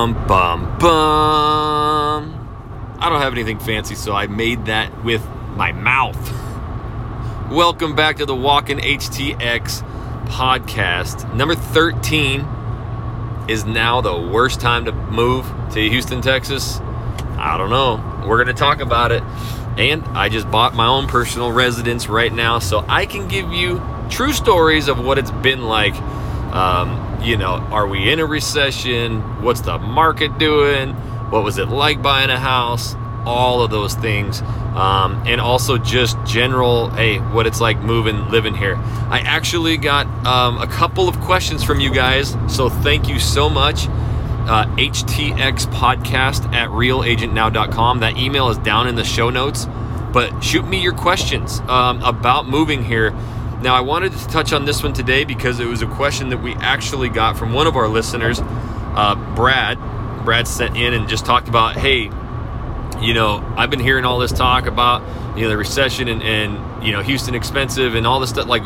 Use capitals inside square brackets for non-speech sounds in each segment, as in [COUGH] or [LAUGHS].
Bum, bum, bum. I don't have anything fancy, so I made that with my mouth. [LAUGHS] Welcome back to the Walkin' HTX podcast. Number 13 is now the worst time to move to Houston, Texas. I don't know. We're going to talk about it. And I just bought my own personal residence right now, so I can give you true stories of what it's been like. Um, you know, are we in a recession? What's the market doing? What was it like buying a house? All of those things. Um, and also just general, hey, what it's like moving, living here. I actually got um, a couple of questions from you guys, so thank you so much. Uh, HTX podcast at realagentnow.com. That email is down in the show notes. But shoot me your questions um, about moving here. Now, I wanted to touch on this one today because it was a question that we actually got from one of our listeners, uh, Brad. Brad sent in and just talked about, hey, you know, I've been hearing all this talk about, you know, the recession and, and you know, Houston expensive and all this stuff. Like,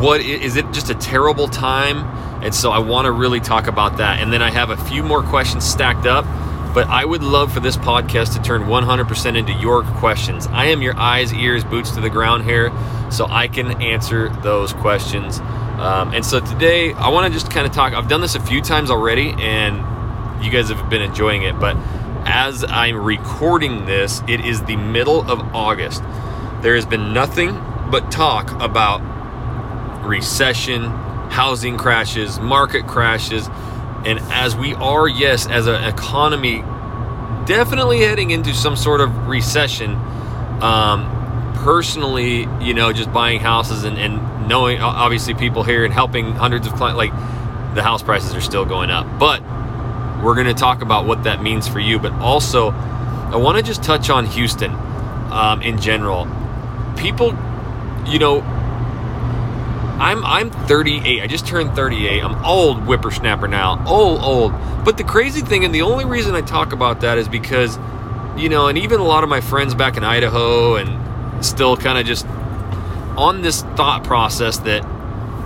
what is it just a terrible time? And so I want to really talk about that. And then I have a few more questions stacked up but I would love for this podcast to turn 100% into your questions. I am your eyes, ears, boots to the ground here, so I can answer those questions. Um, and so today, I want to just kind of talk. I've done this a few times already, and you guys have been enjoying it. But as I'm recording this, it is the middle of August. There has been nothing but talk about recession, housing crashes, market crashes and as we are, yes, as an economy, definitely heading into some sort of recession. Um, personally, you know, just buying houses and, and knowing obviously people here and helping hundreds of clients, like the house prices are still going up. But we're going to talk about what that means for you. But also, I want to just touch on Houston um, in general. People, you know, I'm I'm 38. I just turned 38. I'm old whippersnapper now. Old, old. But the crazy thing, and the only reason I talk about that is because, you know, and even a lot of my friends back in Idaho and still kind of just on this thought process that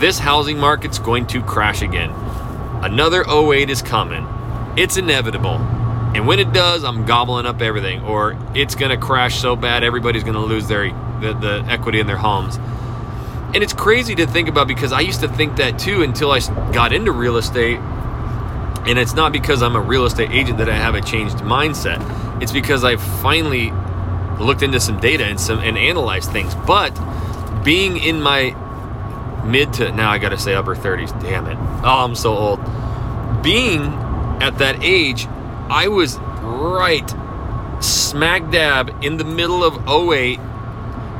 this housing market's going to crash again. Another 08 is coming. It's inevitable. And when it does, I'm gobbling up everything. Or it's going to crash so bad everybody's going to lose their the, the equity in their homes. And it's crazy to think about because I used to think that too until I got into real estate. And it's not because I'm a real estate agent that I have a changed mindset. It's because I finally looked into some data and some and analyzed things. But being in my mid to now I got to say upper 30s, damn it. Oh, I'm so old. Being at that age, I was right smack dab in the middle of 08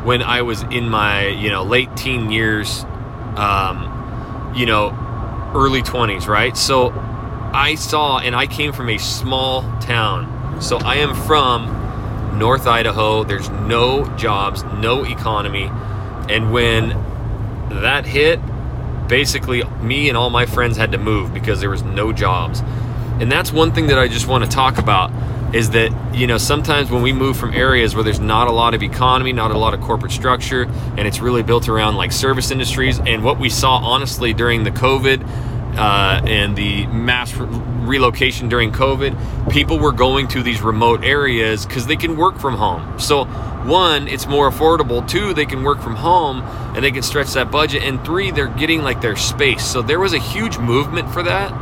when I was in my you know late teen years, um, you know, early twenties, right? So I saw, and I came from a small town. So I am from North Idaho. There's no jobs, no economy, and when that hit, basically me and all my friends had to move because there was no jobs. And that's one thing that I just want to talk about is that you know sometimes when we move from areas where there's not a lot of economy not a lot of corporate structure and it's really built around like service industries and what we saw honestly during the covid uh, and the mass re- relocation during covid people were going to these remote areas because they can work from home. So one it's more affordable. Two they can work from home and they can stretch that budget. And three they're getting like their space. So there was a huge movement for that.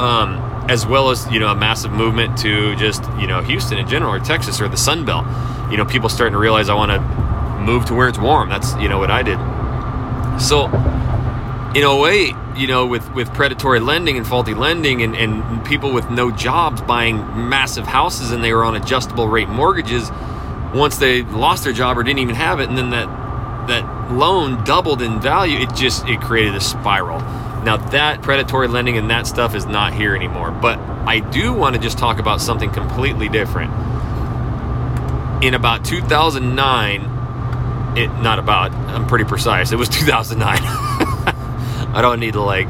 Um, as well as you know a massive movement to just you know Houston in general or Texas or the Sun Belt. You know, people starting to realize I want to move to where it's warm. That's you know what I did. So in a way, you know, with with predatory lending and faulty lending and, and people with no jobs buying massive houses and they were on adjustable rate mortgages once they lost their job or didn't even have it and then that that loan doubled in value, it just it created a spiral now, that predatory lending and that stuff is not here anymore. But I do want to just talk about something completely different. In about 2009, it not about, I'm pretty precise. It was [LAUGHS] 2009. [LAUGHS] I don't need to like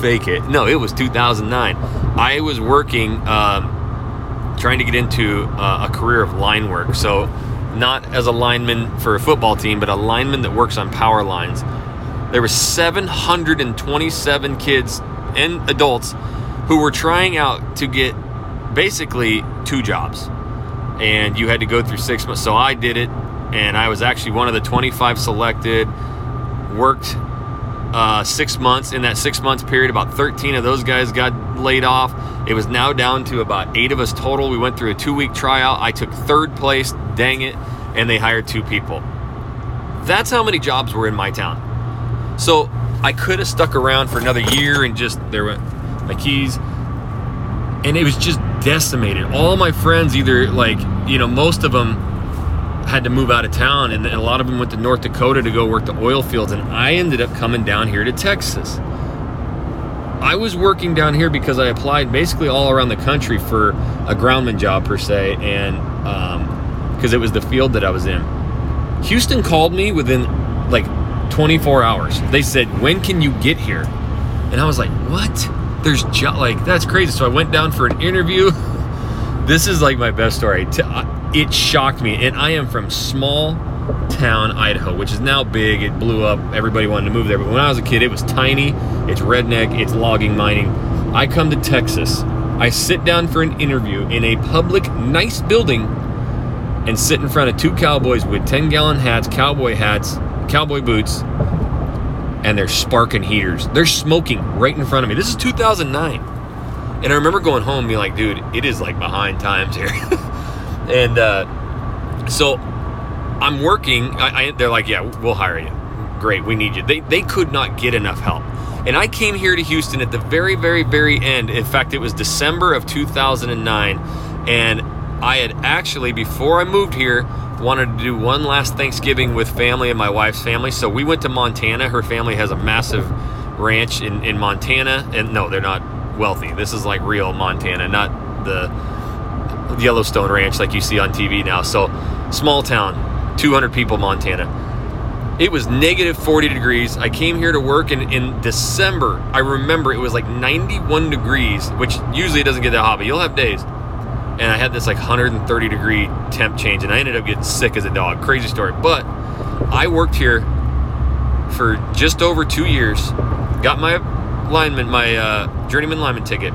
fake it. No, it was 2009. I was working, um, trying to get into uh, a career of line work. So, not as a lineman for a football team, but a lineman that works on power lines there were 727 kids and adults who were trying out to get basically two jobs, and you had to go through six months. So I did it, and I was actually one of the 25 selected. Worked uh, six months. In that six months period, about 13 of those guys got laid off. It was now down to about eight of us total. We went through a two week tryout. I took third place, dang it, and they hired two people. That's how many jobs were in my town. So I could have stuck around for another year and just, there went my keys. And it was just decimated. All my friends, either like, you know, most of them had to move out of town, and a lot of them went to North Dakota to go work the oil fields. And I ended up coming down here to Texas. I was working down here because I applied basically all around the country for a groundman job per se, and because um, it was the field that I was in. Houston called me within like 24 hours. They said, "When can you get here?" And I was like, "What? There's jo-? like that's crazy." So I went down for an interview. [LAUGHS] this is like my best story. Uh, it shocked me, and I am from small town Idaho, which is now big. It blew up. Everybody wanted to move there. But when I was a kid, it was tiny. It's redneck. It's logging mining. I come to Texas. I sit down for an interview in a public, nice building and sit in front of two cowboys with 10 gallon hats, cowboy hats, cowboy boots, and they're sparking heaters. They're smoking right in front of me. This is 2009. And I remember going home and being like, dude, it is like behind times here. [LAUGHS] and uh, so I'm working. I, I, they're like, yeah, we'll hire you. Great, we need you. They, they could not get enough help. And I came here to Houston at the very, very, very end. In fact, it was December of 2009. And I had actually, before I moved here, wanted to do one last Thanksgiving with family and my wife's family. So we went to Montana. Her family has a massive ranch in, in Montana. And no, they're not wealthy. This is like real Montana, not the Yellowstone Ranch like you see on TV now. So small town, 200 people, Montana. It was negative 40 degrees. I came here to work in, in December. I remember it was like 91 degrees, which usually doesn't get that hot, but you'll have days. And I had this like 130 degree temp change, and I ended up getting sick as a dog. Crazy story. But I worked here for just over two years, got my lineman, my uh, journeyman lineman ticket,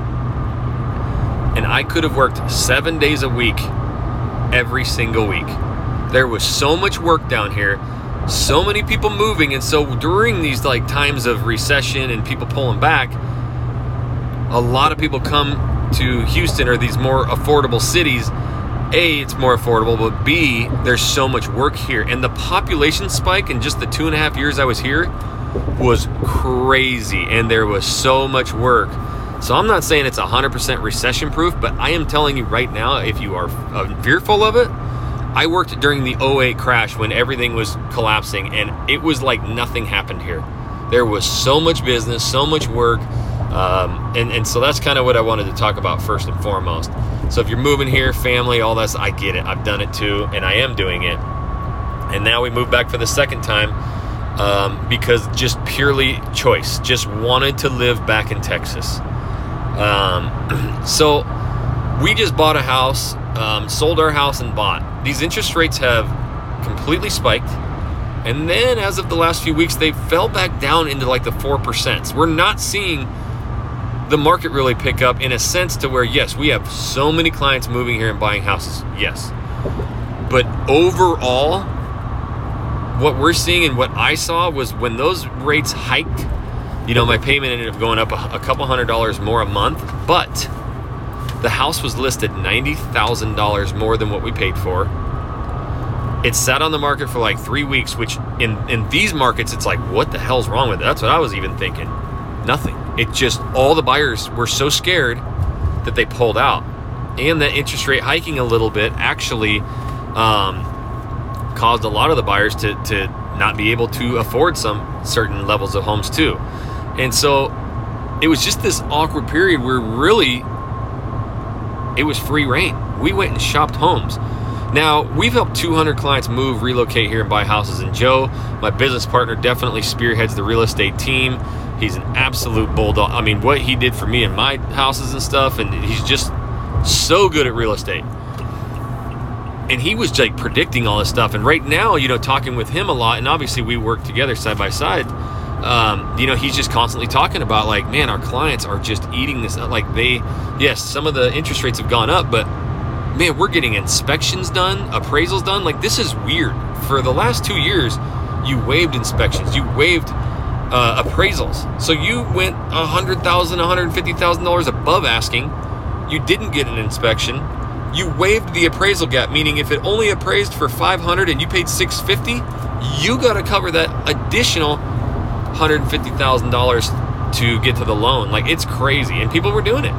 and I could have worked seven days a week every single week. There was so much work down here, so many people moving, and so during these like times of recession and people pulling back, a lot of people come to Houston or these more affordable cities. A, it's more affordable, but B, there's so much work here. And the population spike in just the two and a half years I was here was crazy. And there was so much work so I'm not saying it's 100% recession proof, but I am telling you right now, if you are uh, fearful of it, I worked during the 08 crash when everything was collapsing and it was like nothing happened here. There was so much business, so much work. Um, and, and so that's kind of what I wanted to talk about first and foremost. So if you're moving here, family, all that, I get it. I've done it too, and I am doing it. And now we move back for the second time um, because just purely choice, just wanted to live back in Texas. Um, [CLEARS THROAT] so we just bought a house, um, sold our house, and bought. These interest rates have completely spiked. And then as of the last few weeks, they fell back down into like the 4%. We're not seeing the market really pick up in a sense to where, yes, we have so many clients moving here and buying houses. Yes. But overall, what we're seeing and what I saw was when those rates hiked you know, my payment ended up going up a, a couple hundred dollars more a month, but the house was listed $90,000 more than what we paid for. It sat on the market for like three weeks, which in, in these markets, it's like, what the hell's wrong with it? That's what I was even thinking. Nothing. It just, all the buyers were so scared that they pulled out. And that interest rate hiking a little bit actually um, caused a lot of the buyers to, to not be able to afford some certain levels of homes too. And so it was just this awkward period where really it was free reign. We went and shopped homes. Now, we've helped 200 clients move, relocate here, and buy houses. And Joe, my business partner, definitely spearheads the real estate team. He's an absolute bulldog. I mean, what he did for me and my houses and stuff, and he's just so good at real estate. And he was like predicting all this stuff. And right now, you know, talking with him a lot, and obviously we work together side by side um, you know, he's just constantly talking about like, man, our clients are just eating this. up. Like they, yes, some of the interest rates have gone up, but man, we're getting inspections done, appraisals done. Like this is weird. For the last two years, you waived inspections, you waived uh, appraisals. So you went a hundred thousand, one hundred fifty thousand dollars above asking. You didn't get an inspection. You waived the appraisal gap, meaning if it only appraised for five hundred and you paid six fifty, you got to cover that additional hundred fifty thousand dollars to get to the loan. Like it's crazy, and people were doing it.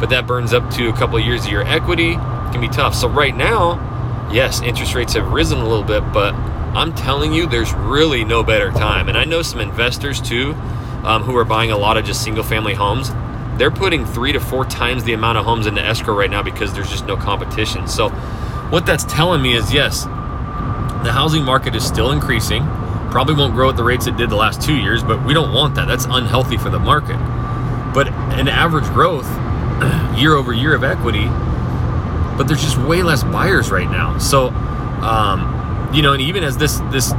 But that burns up to a couple of years of your equity. It can be tough. So right now, yes, interest rates have risen a little bit, but I'm telling you, there's really no better time. And I know some investors too um, who are buying a lot of just single family homes. They're putting three to four times the amount of homes into escrow right now because there's just no competition. So, what that's telling me is yes, the housing market is still increasing. Probably won't grow at the rates it did the last two years, but we don't want that. That's unhealthy for the market. But an average growth [CLEARS THROAT] year over year of equity, but there's just way less buyers right now. So, um, you know, and even as this this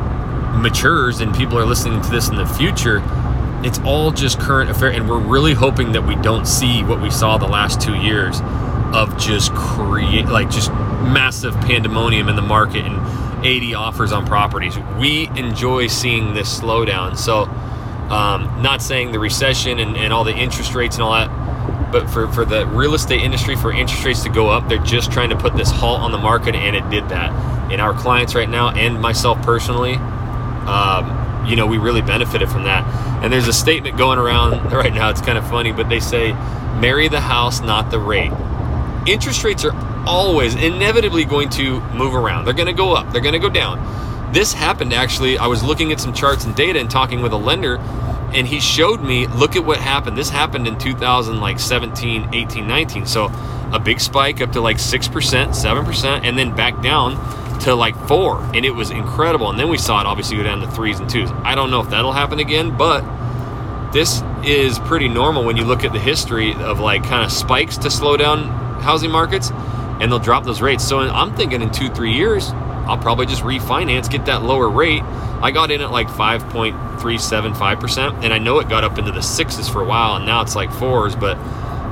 matures and people are listening to this in the future, it's all just current affair, and we're really hoping that we don't see what we saw the last two years of just create like just massive pandemonium in the market and 80 offers on properties. We enjoy seeing this slowdown. So, um, not saying the recession and, and all the interest rates and all that but for, for the real estate industry for interest rates to go up they're just trying to put this halt on the market and it did that and our clients right now and myself personally um, you know we really benefited from that. And there's a statement going around [LAUGHS] right now it's kind of funny but they say marry the house not the rate. Interest rates are always inevitably going to move around. They're going to go up they're going to go down. This happened actually i was looking at some charts and data and talking with a lender and he showed me look at what happened. This happened in 2017 18 19 so a big spike up to like 6% 7% and then back down to like 4 and it was incredible and then we saw it obviously go down to threes and twos i don't know if that'll happen again but this is pretty normal when you look at the history of like kind of spikes to slow down housing markets and they'll drop those rates so i'm thinking in two three years i'll probably just refinance get that lower rate I got in at like 5.375%, and I know it got up into the sixes for a while, and now it's like fours, but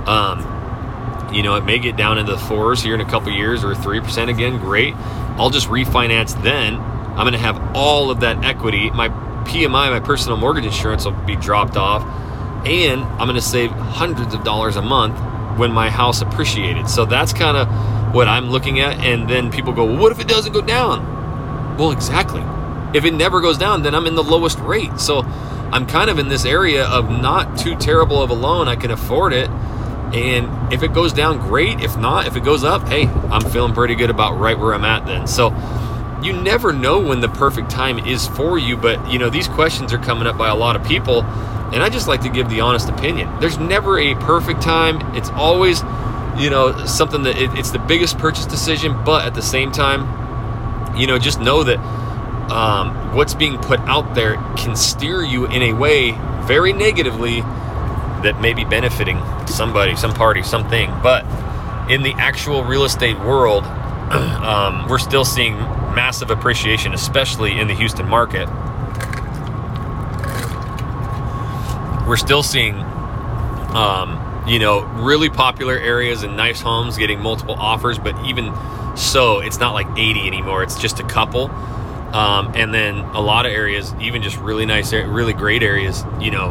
um, you know, it may get down into the fours here in a couple years or 3% again. Great. I'll just refinance then. I'm going to have all of that equity. My PMI, my personal mortgage insurance, will be dropped off, and I'm going to save hundreds of dollars a month when my house appreciated. So that's kind of what I'm looking at. And then people go, well, what if it doesn't go down? Well, exactly. If it never goes down, then I'm in the lowest rate. So I'm kind of in this area of not too terrible of a loan. I can afford it. And if it goes down, great. If not, if it goes up, hey, I'm feeling pretty good about right where I'm at then. So you never know when the perfect time is for you. But, you know, these questions are coming up by a lot of people. And I just like to give the honest opinion. There's never a perfect time. It's always, you know, something that it, it's the biggest purchase decision. But at the same time, you know, just know that um, what's being put out there can steer you in a way very negatively that may be benefiting somebody, some party, something. But in the actual real estate world, [CLEARS THROAT] um, we're still seeing massive appreciation, especially in the Houston market. We're still seeing, um, you know, really popular areas and nice homes getting multiple offers, but even so, it's not like 80 anymore. It's just a couple. Um, and then a lot of areas, even just really nice, really great areas, you know,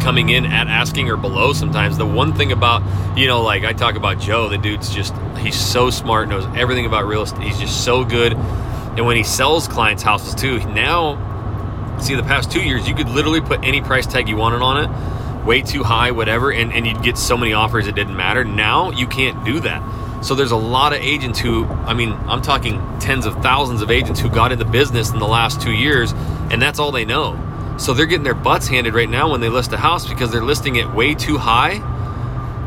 coming in at asking or below sometimes. The one thing about, you know, like I talk about Joe, the dude's just, he's so smart, knows everything about real estate. He's just so good. And when he sells clients' houses too, now, see, the past two years, you could literally put any price tag you wanted on it, way too high, whatever, and, and you'd get so many offers it didn't matter. Now you can't do that so there's a lot of agents who, I mean, I'm talking tens of thousands of agents who got into business in the last two years, and that's all they know. So they're getting their butts handed right now when they list a house because they're listing it way too high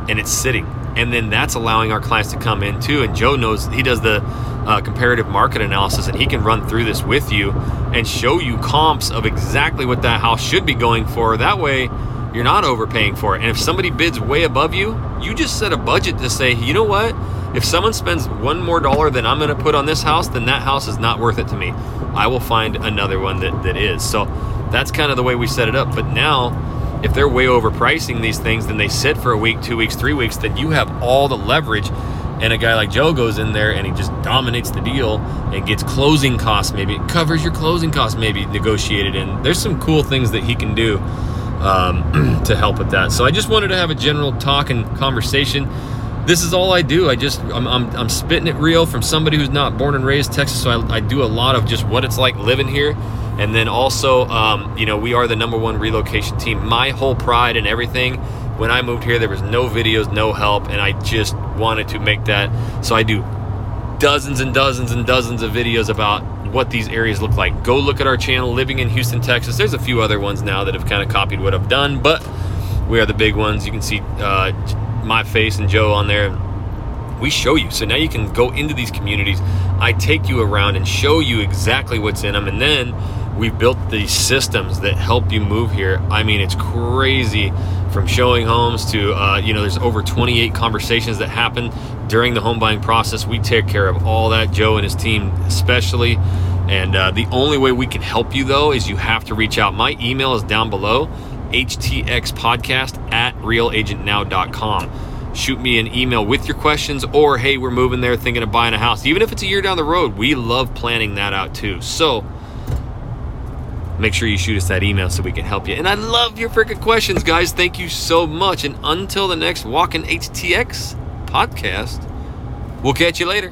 and it's sitting. And then that's allowing our clients to come in too. And Joe knows he does the uh, comparative market analysis and he can run through this with you and show you comps of exactly what that house should be going for. That way, you're not overpaying for it. And if somebody bids way above you, you just set a budget to say, you know what? If someone spends one more dollar than I'm going to put on this house, then that house is not worth it to me. I will find another one that, that is. So That's kind of the way we set it up. But now, if they're way overpricing these things, then they sit for a week, two weeks, three weeks, then you have all the leverage. And a guy like Joe goes in there and he just dominates the deal and gets closing costs, maybe it covers your closing costs, maybe negotiated. And there's some cool things that he can do um, [CLEARS THROAT] to help with that. So I just wanted to have a general talk and conversation this is all I do. I just I'm, I'm, I'm, spitting it real from somebody who's not born and raised Texas. So I, I do a lot of just what it's like living here, and then also um, you know we are the number one relocation team. My whole pride and everything. When I moved here, there was no videos, no help, and I just wanted to make that. So I do dozens and dozens and dozens of videos about what these areas look like. Go look at our channel, Living in Houston, Texas. There's a few other ones now that have kind of copied what I've done, but we are the big ones. You can see uh, my face and Joe on there. We show you. So now you can go into these communities. I take you around and show you exactly what's in them. And then we've built these systems that help you move here. I mean, it's crazy from showing homes to, uh, you know, there's over 28 conversations that happen during the home buying process. We take care of all that, Joe and his team, especially. And uh, the only way we can help you, though, is you have to reach out. My email is down below htxpodcast at realagentnow.com. Shoot me an email with your questions, or hey, we're moving there thinking of buying a house. Even if it's a year down the road, we love planning that out too. So make sure you shoot us that email so we can help you. And I love your freaking questions, guys. Thank you so much. And until the next Walking HTX podcast, we'll catch you later.